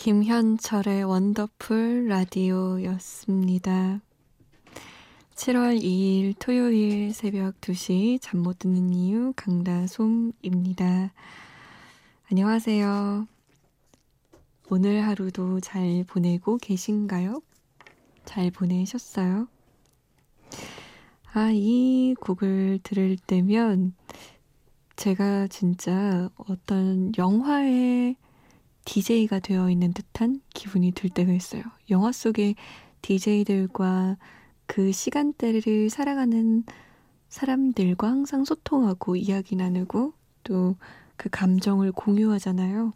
김현철의 원더풀 라디오였습니다. 7월 2일 토요일 새벽 2시 잠 못 드는 이유 강다솜입니다. 안녕하세요. 오늘 하루도 잘 보내고 계신가요? 잘 보내셨어요? 아, 이 곡을 들을 때면 제가 진짜 어떤 영화의 DJ가 되어 있는 듯한 기분이 들 때가 있어요. 영화 속의 DJ들과 그 시간대를 살아가는 사람들과 항상 소통하고 이야기 나누고 또 그 감정을 공유하잖아요.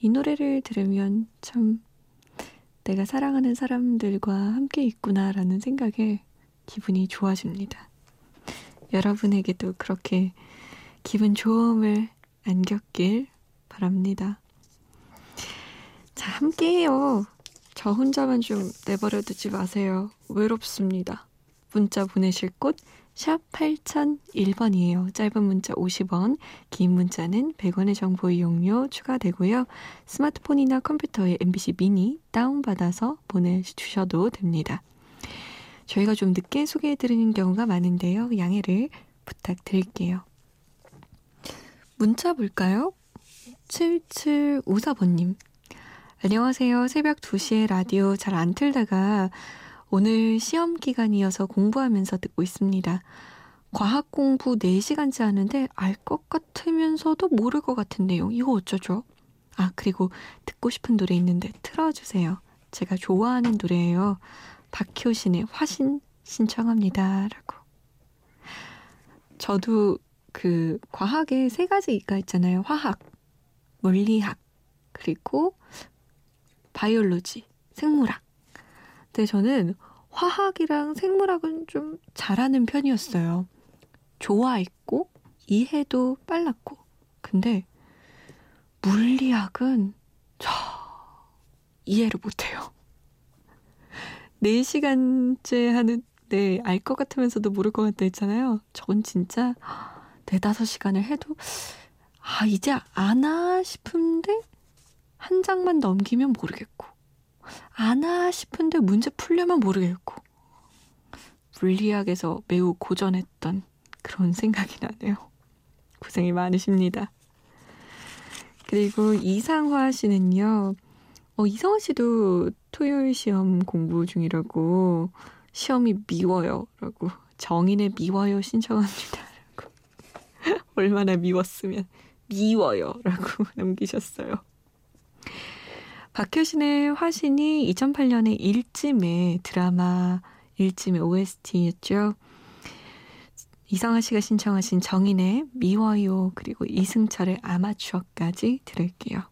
이 노래를 들으면 참 내가 사랑하는 사람들과 함께 있구나라는 생각에 기분이 좋아집니다. 여러분에게도 그렇게 기분 좋음을 안겼길 바랍니다. 자, 함께해요. 저 혼자만 좀 내버려 두지 마세요. 외롭습니다. 문자 보내실 곳, 샵 8001번이에요. 짧은 문자 50원, 긴 문자는 100원의 정보 이용료 추가되고요. 스마트폰이나 컴퓨터에 MBC 미니 다운받아서 보내주셔도 됩니다. 저희가 좀 늦게 소개해드리는 경우가 많은데요. 양해를 부탁드릴게요. 문자 볼까요? 7754번님. 안녕하세요. 새벽 2시에 라디오 잘 안 틀다가 오늘 시험 기간이어서 공부하면서 듣고 있습니다. 과학 공부 4시간째 하는데 알 것 같으면서도 모를 것 같은 내용. 이거 어쩌죠? 아, 그리고 듣고 싶은 노래 있는데 틀어주세요. 제가 좋아하는 노래예요. 박효신의 화신 신청합니다. 라고. 저도 그 과학에 세 가지가 있잖아요. 화학, 물리학, 그리고 바이올로지, 생물학. 근데 저는 화학이랑 생물학은 좀 잘하는 편이었어요. 좋아했고, 이해도 빨랐고. 근데 물리학은 저 이해를 못해요. 4시간째 하는데 알것 같으면서도 모를 것 같다 했잖아요. 저건 진짜 4, 5시간을 해도 아 이제 아나 싶은데 한 장만 넘기면 모르겠고, 아나 싶은데 문제 풀려면 모르겠고, 물리학에서 매우 고전했던 그런 생각이 나네요. 고생이 많으십니다. 그리고 이상화 씨는요, 어, 이상화 씨도 토요일 시험 공부 중이라고, 시험이 미워요. 라고, 정인의 미워요 신청합니다. 라고. 얼마나 미웠으면, 미워요. 라고 남기셨어요. 박효신의 화신이 2008년에 일찜의 드라마 일찜의 OST였죠. 이성아 씨가 신청하신 정인의 미워요 그리고 이승철의 아마추어까지 들을게요.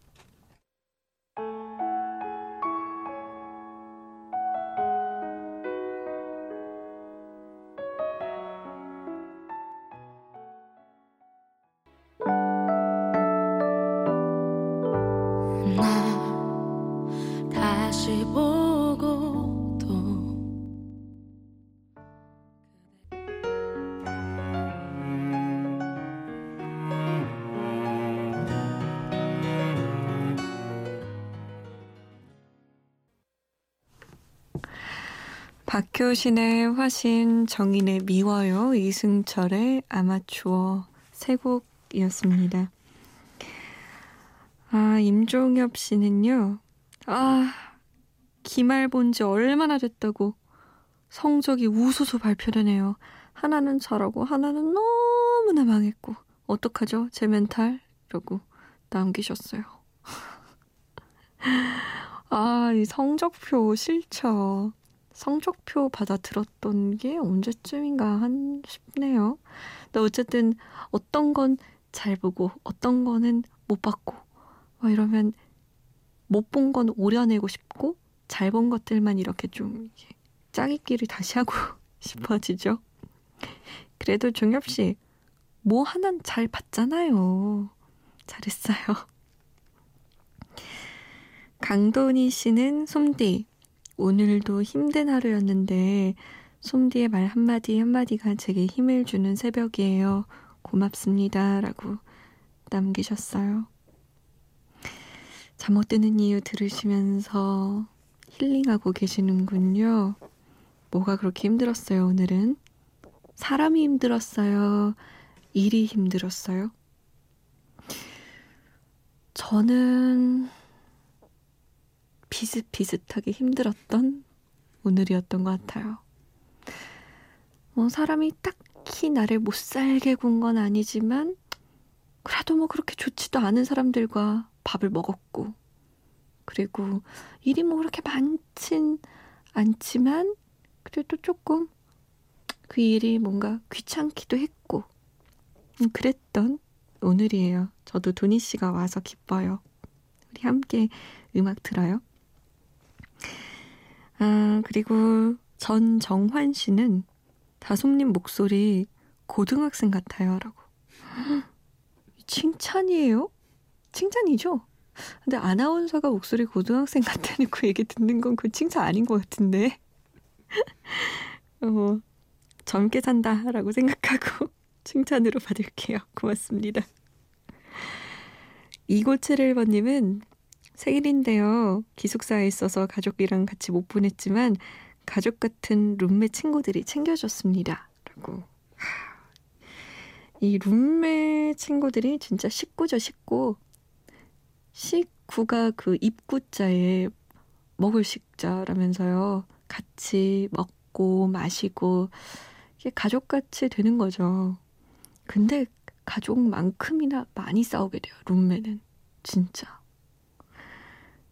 박효신의 화신, 정인의 미워요, 이승철의 아마추어 세 곡이었습니다. 아, 임종엽 씨는요, 아, 기말 본 지 얼마나 됐다고 성적이 우수수 발표되네요. 하나는 잘하고 하나는 너무나 망했고 어떡하죠? 제 멘탈? 이러고 남기셨어요. 아, 이 성적표 싫죠. 성적표 받아 들었던 게 언제쯤인가 한 싶네요. 근데 어쨌든 어떤 건 잘 보고 어떤 거는 못 봤고 뭐 이러면 못 본 건 오려내고 싶고 잘 본 것들만 이렇게 좀 짜깁기를 다시 하고 싶어지죠. 그래도 종엽 씨, 뭐 하나는 잘 봤잖아요. 잘했어요. 강도니 씨는 솜디, 오늘도 힘든 하루였는데 솜디의 말 한마디 한마디가 제게 힘을 주는 새벽이에요. 고맙습니다. 라고 남기셨어요. 잠 못 드는 이유 들으시면서 힐링하고 계시는군요. 뭐가 그렇게 힘들었어요, 오늘은? 사람이 힘들었어요? 일이 힘들었어요? 저는 비슷비슷하게 힘들었던 오늘이었던 것 같아요. 뭐 사람이 딱히 나를 못 살게 군 건 아니지만 그래도 뭐 그렇게 좋지도 않은 사람들과 밥을 먹었고 그리고 일이 뭐 그렇게 많진 않지만 그래도 조금 그 일이 뭔가 귀찮기도 했고 음, 그랬던 오늘이에요. 저도 도니 씨가 와서 기뻐요. 우리 함께 음악 들어요. 아, 그리고 전정환 씨는 다솜님 목소리 고등학생 같아요. 라고. 칭찬이에요? 칭찬이죠? 근데 아나운서가 목소리 고등학생 같다는 그 얘기 듣는 건 그 칭찬 아닌 것 같은데. 어, 젊게 산다라고 생각하고 칭찬으로 받을게요. 고맙습니다. 2971번님은 생일인데요. 기숙사에 있어서 가족이랑 같이 못 보냈지만 가족 같은 룸메 친구들이 챙겨줬습니다. 라고. 이 룸메 친구들이 진짜 식구죠, 식구. 식구가 그 입구자에 먹을 식자라면서요. 같이 먹고 마시고 이게 가족같이 되는 거죠. 근데 가족만큼이나 많이 싸우게 돼요. 룸메는 진짜.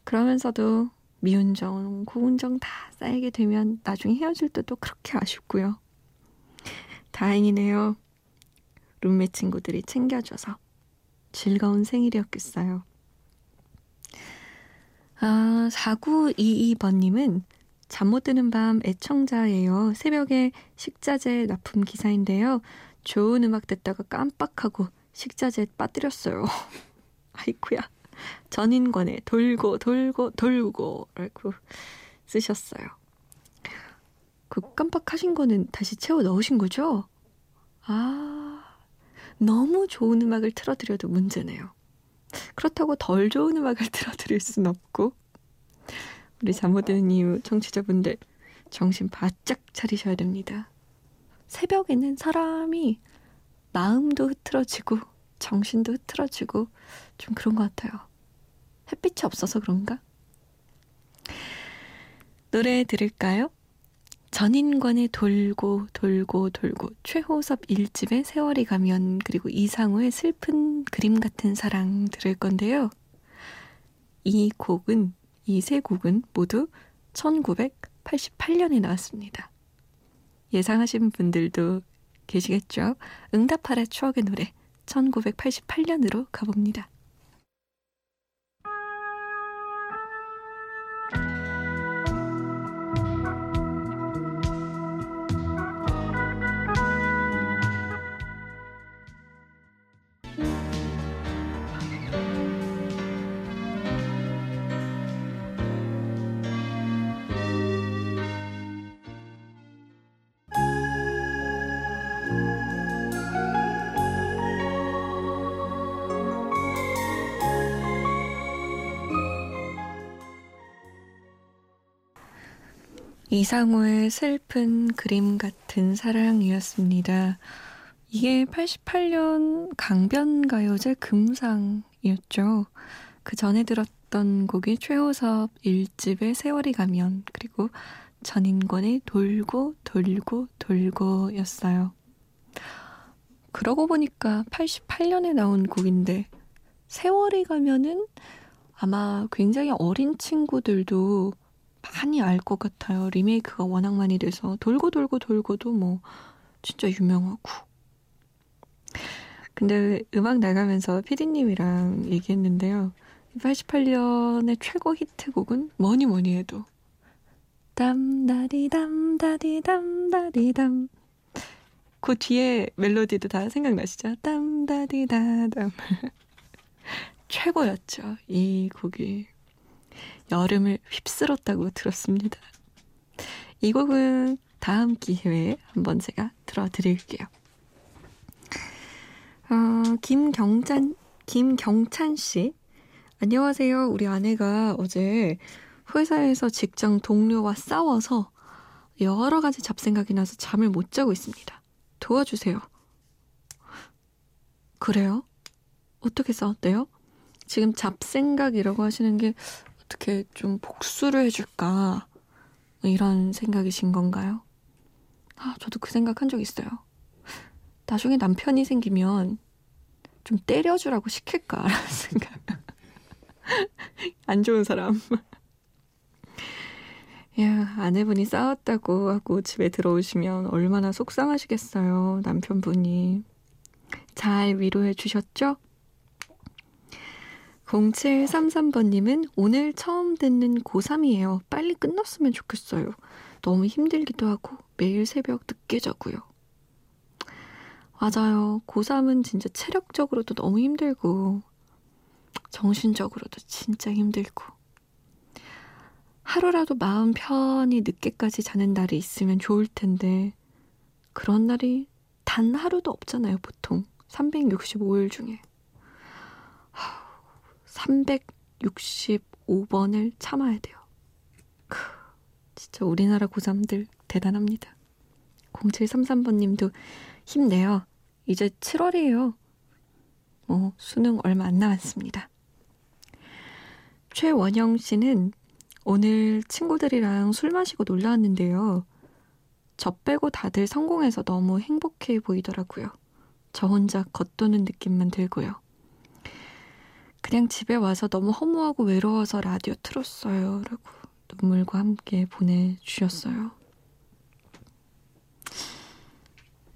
그러면서도 미운 정, 고운 정 다 쌓이게 되면 나중에 헤어질 때도 그렇게 아쉽고요. 다행이네요. 룸메 친구들이 챙겨줘서 즐거운 생일이었겠어요. 아, 4922번님은 잠 못 드는 밤 애청자예요. 새벽에 식자재 납품 기사인데요. 좋은 음악 듣다가 깜빡하고 식자재 빠뜨렸어요. 아이쿠야. 전인권에 돌고 돌고 돌고 라고 쓰셨어요. 그 깜빡하신 거는 다시 채워 넣으신 거죠? 아, 너무 좋은 음악을 틀어드려도 문제네요. 그렇다고 덜 좋은 음악을 틀어드릴 순 없고 우리 잠못 드는 이유 청취자분들 정신 바짝 차리셔야 됩니다. 새벽에는 사람이 마음도 흐트러지고 정신도 흐트러지고 좀 그런 것 같아요. 햇빛이 없어서 그런가? 노래 들을까요? 전인권의 돌고 돌고 돌고 최호섭 일집의 세월이 가면 그리고 이상우의 슬픈 그림 같은 사랑 들을 건데요. 이 곡은 이 세 곡은 모두 1988년에 나왔습니다. 예상하신 분들도 계시겠죠? 응답하라 추억의 노래 1988년으로 가봅니다. 이상우의 슬픈 그림 같은 사랑이었습니다. 이게 88년 강변가요제 금상이었죠. 그 전에 들었던 곡이 최호섭 1집의 세월이 가면 그리고 전인권의 돌고 돌고 돌고 였어요. 그러고 보니까 88년에 나온 곡인데 세월이 가면은 아마 굉장히 어린 친구들도 많이 알 것 같아요. 리메이크가 워낙 많이 돼서 돌고 돌고 돌고도 뭐 진짜 유명하고 근데 음악 나가면서 피디님이랑 얘기했는데요. 88년의 최고 히트곡은 뭐니 뭐니 해도 땀다디담 다디담 다디담 그 뒤에 멜로디도 다 생각나시죠? 땀다디다담 최고였죠. 이 곡이 여름을 휩쓸었다고 들었습니다. 이 곡은 다음 기회에 한번 제가 들어드릴게요. 어, 김경찬, 김경찬 씨. 안녕하세요. 우리 아내가 어제 회사에서 직장 동료와 싸워서 여러 가지 잡생각이 나서 잠을 못 자고 있습니다. 도와주세요. 그래요? 어떻게 싸웠대요? 지금 잡생각이라고 하시는 게 어떻게 좀 복수를 해줄까? 이런 생각이신 건가요? 아, 저도 그 생각 한 적 있어요. 나중에 남편이 생기면 좀 때려주라고 시킬까라는 생각. 안 좋은 사람. 야, 아내분이 싸웠다고 하고 집에 들어오시면 얼마나 속상하시겠어요, 남편분이. 잘 위로해 주셨죠? 0733번님은 오늘 처음 듣는 고3이에요. 빨리 끝났으면 좋겠어요. 너무 힘들기도 하고 매일 새벽 늦게 자고요. 맞아요. 고3은 진짜 체력적으로도 너무 힘들고 정신적으로도 진짜 힘들고 하루라도 마음 편히 늦게까지 자는 날이 있으면 좋을 텐데 그런 날이 단 하루도 없잖아요, 보통. 365일 중에. 365번을 참아야 돼요. 크, 진짜 우리나라 고3들 대단합니다. 0733번님도 힘내요. 이제 7월이에요. 뭐, 수능 얼마 안 남았습니다. 최원영 씨는 오늘 친구들이랑 술 마시고 놀러 왔는데요. 저 빼고 다들 성공해서 너무 행복해 보이더라고요. 저 혼자 겉도는 느낌만 들고요. 그냥 집에 와서 너무 허무하고 외로워서 라디오 틀었어요. 라고 눈물과 함께 보내주셨어요.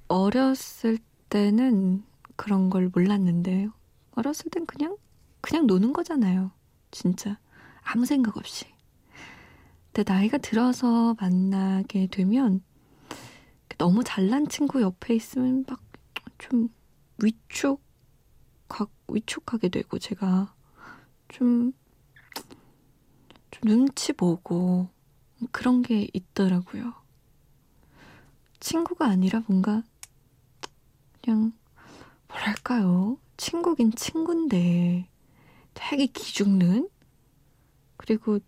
어렸을 때는 그런 걸 몰랐는데, 어렸을 땐 그냥, 그냥 노는 거잖아요. 진짜. 아무 생각 없이. 근데 나이가 들어서 만나게 되면, 너무 잘난 친구 옆에 있으면 막 좀 위축, 위축하게 되고 제가 좀, 좀 눈치 보고 그런 게 있더라고요. 친구가 아니라 뭔가 그냥 뭐랄까요. 친구긴 친구인데 되게 기죽는 그리고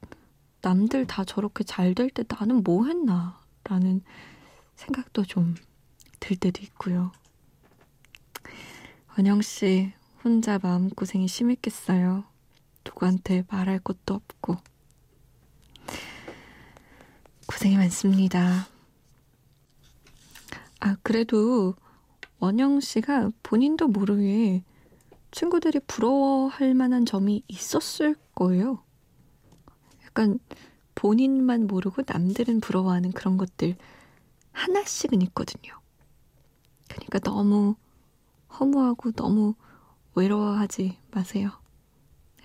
남들 다 저렇게 잘 될 때 나는 뭐 했나 라는 생각도 좀 들 때도 있고요. 원영 씨, 혼자 마음고생이 심했겠어요. 누구한테 말할 것도 없고. 고생이 많습니다. 아, 그래도 원영 씨가 본인도 모르게 친구들이 부러워할 만한 점이 있었을 거예요. 약간 본인만 모르고 남들은 부러워하는 그런 것들 하나씩은 있거든요. 그러니까 너무 허무하고 너무 외로워하지 마세요.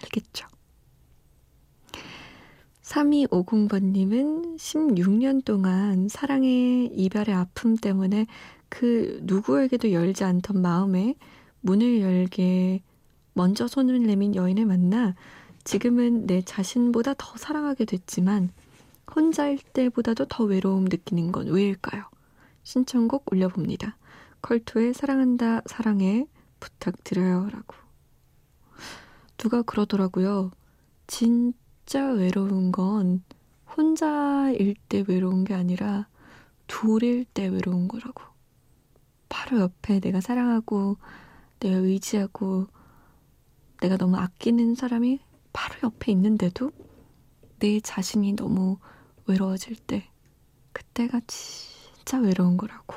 알겠죠? 3250번님은 16년 동안 사랑의 이별의 아픔 때문에 그 누구에게도 열지 않던 마음에 문을 열게 먼저 손을 내민 여인을 만나 지금은 내 자신보다 더 사랑하게 됐지만 혼자일 때보다도 더 외로움 느끼는 건 왜일까요? 신청곡 올려봅니다. 컬투의 사랑한다 사랑해 부탁드려요. 라고. 누가 그러더라고요. 진짜 외로운 건 혼자일 때 외로운 게 아니라 둘일 때 외로운 거라고. 바로 옆에 내가 사랑하고 내가 의지하고 내가 너무 아끼는 사람이 바로 옆에 있는데도 내 자신이 너무 외로워질 때 그때가 진짜 외로운 거라고.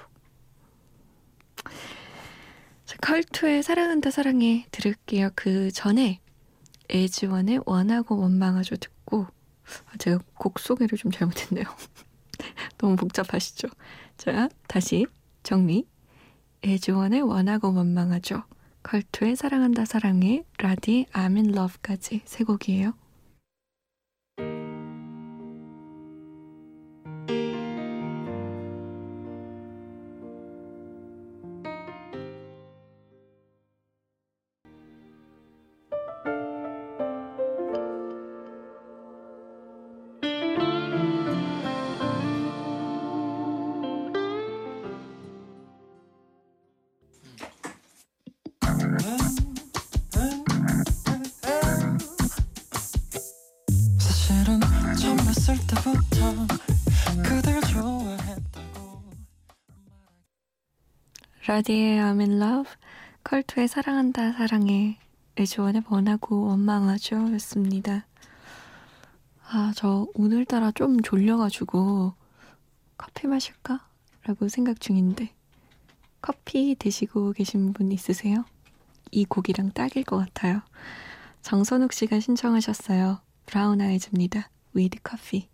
컬투의 사랑한다 사랑해 들을게요. 그 전에 에지원의 원하고 원망하죠 듣고 아, 제가 곡 소개를 좀 잘못했네요. 너무 복잡하시죠? 자 다시 정리 에지원의 원하고 원망하죠. 컬투의 사랑한다 사랑해, 라디의 I'm in love까지 세 곡이에요. 라디의 I'm in love, 컬투의 사랑한다 사랑해, 애즈원의 원하고 원망하죠 였습니다. 아, 저 오늘따라 좀 졸려가지고 커피 마실까? 라고 생각 중인데 커피 드시고 계신 분 있으세요? 이 곡이랑 딱일 것 같아요. 정선욱 씨가 신청하셨어요. 브라운 아이즈입니다. With Coffee.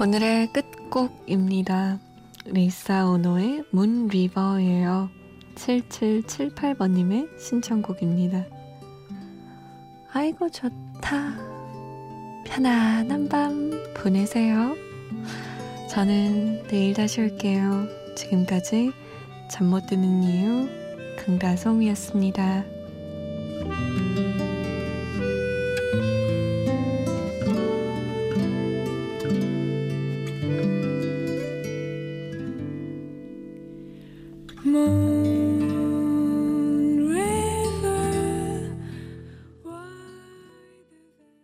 오늘의 끝곡입니다. 리사 오노의 문 리버예요. 7778번님의 신청곡입니다. 아이고 좋다. 편안한 밤 보내세요. 저는 내일 다시 올게요. 지금까지 잠 못 드는 이유 강다솜이었습니다.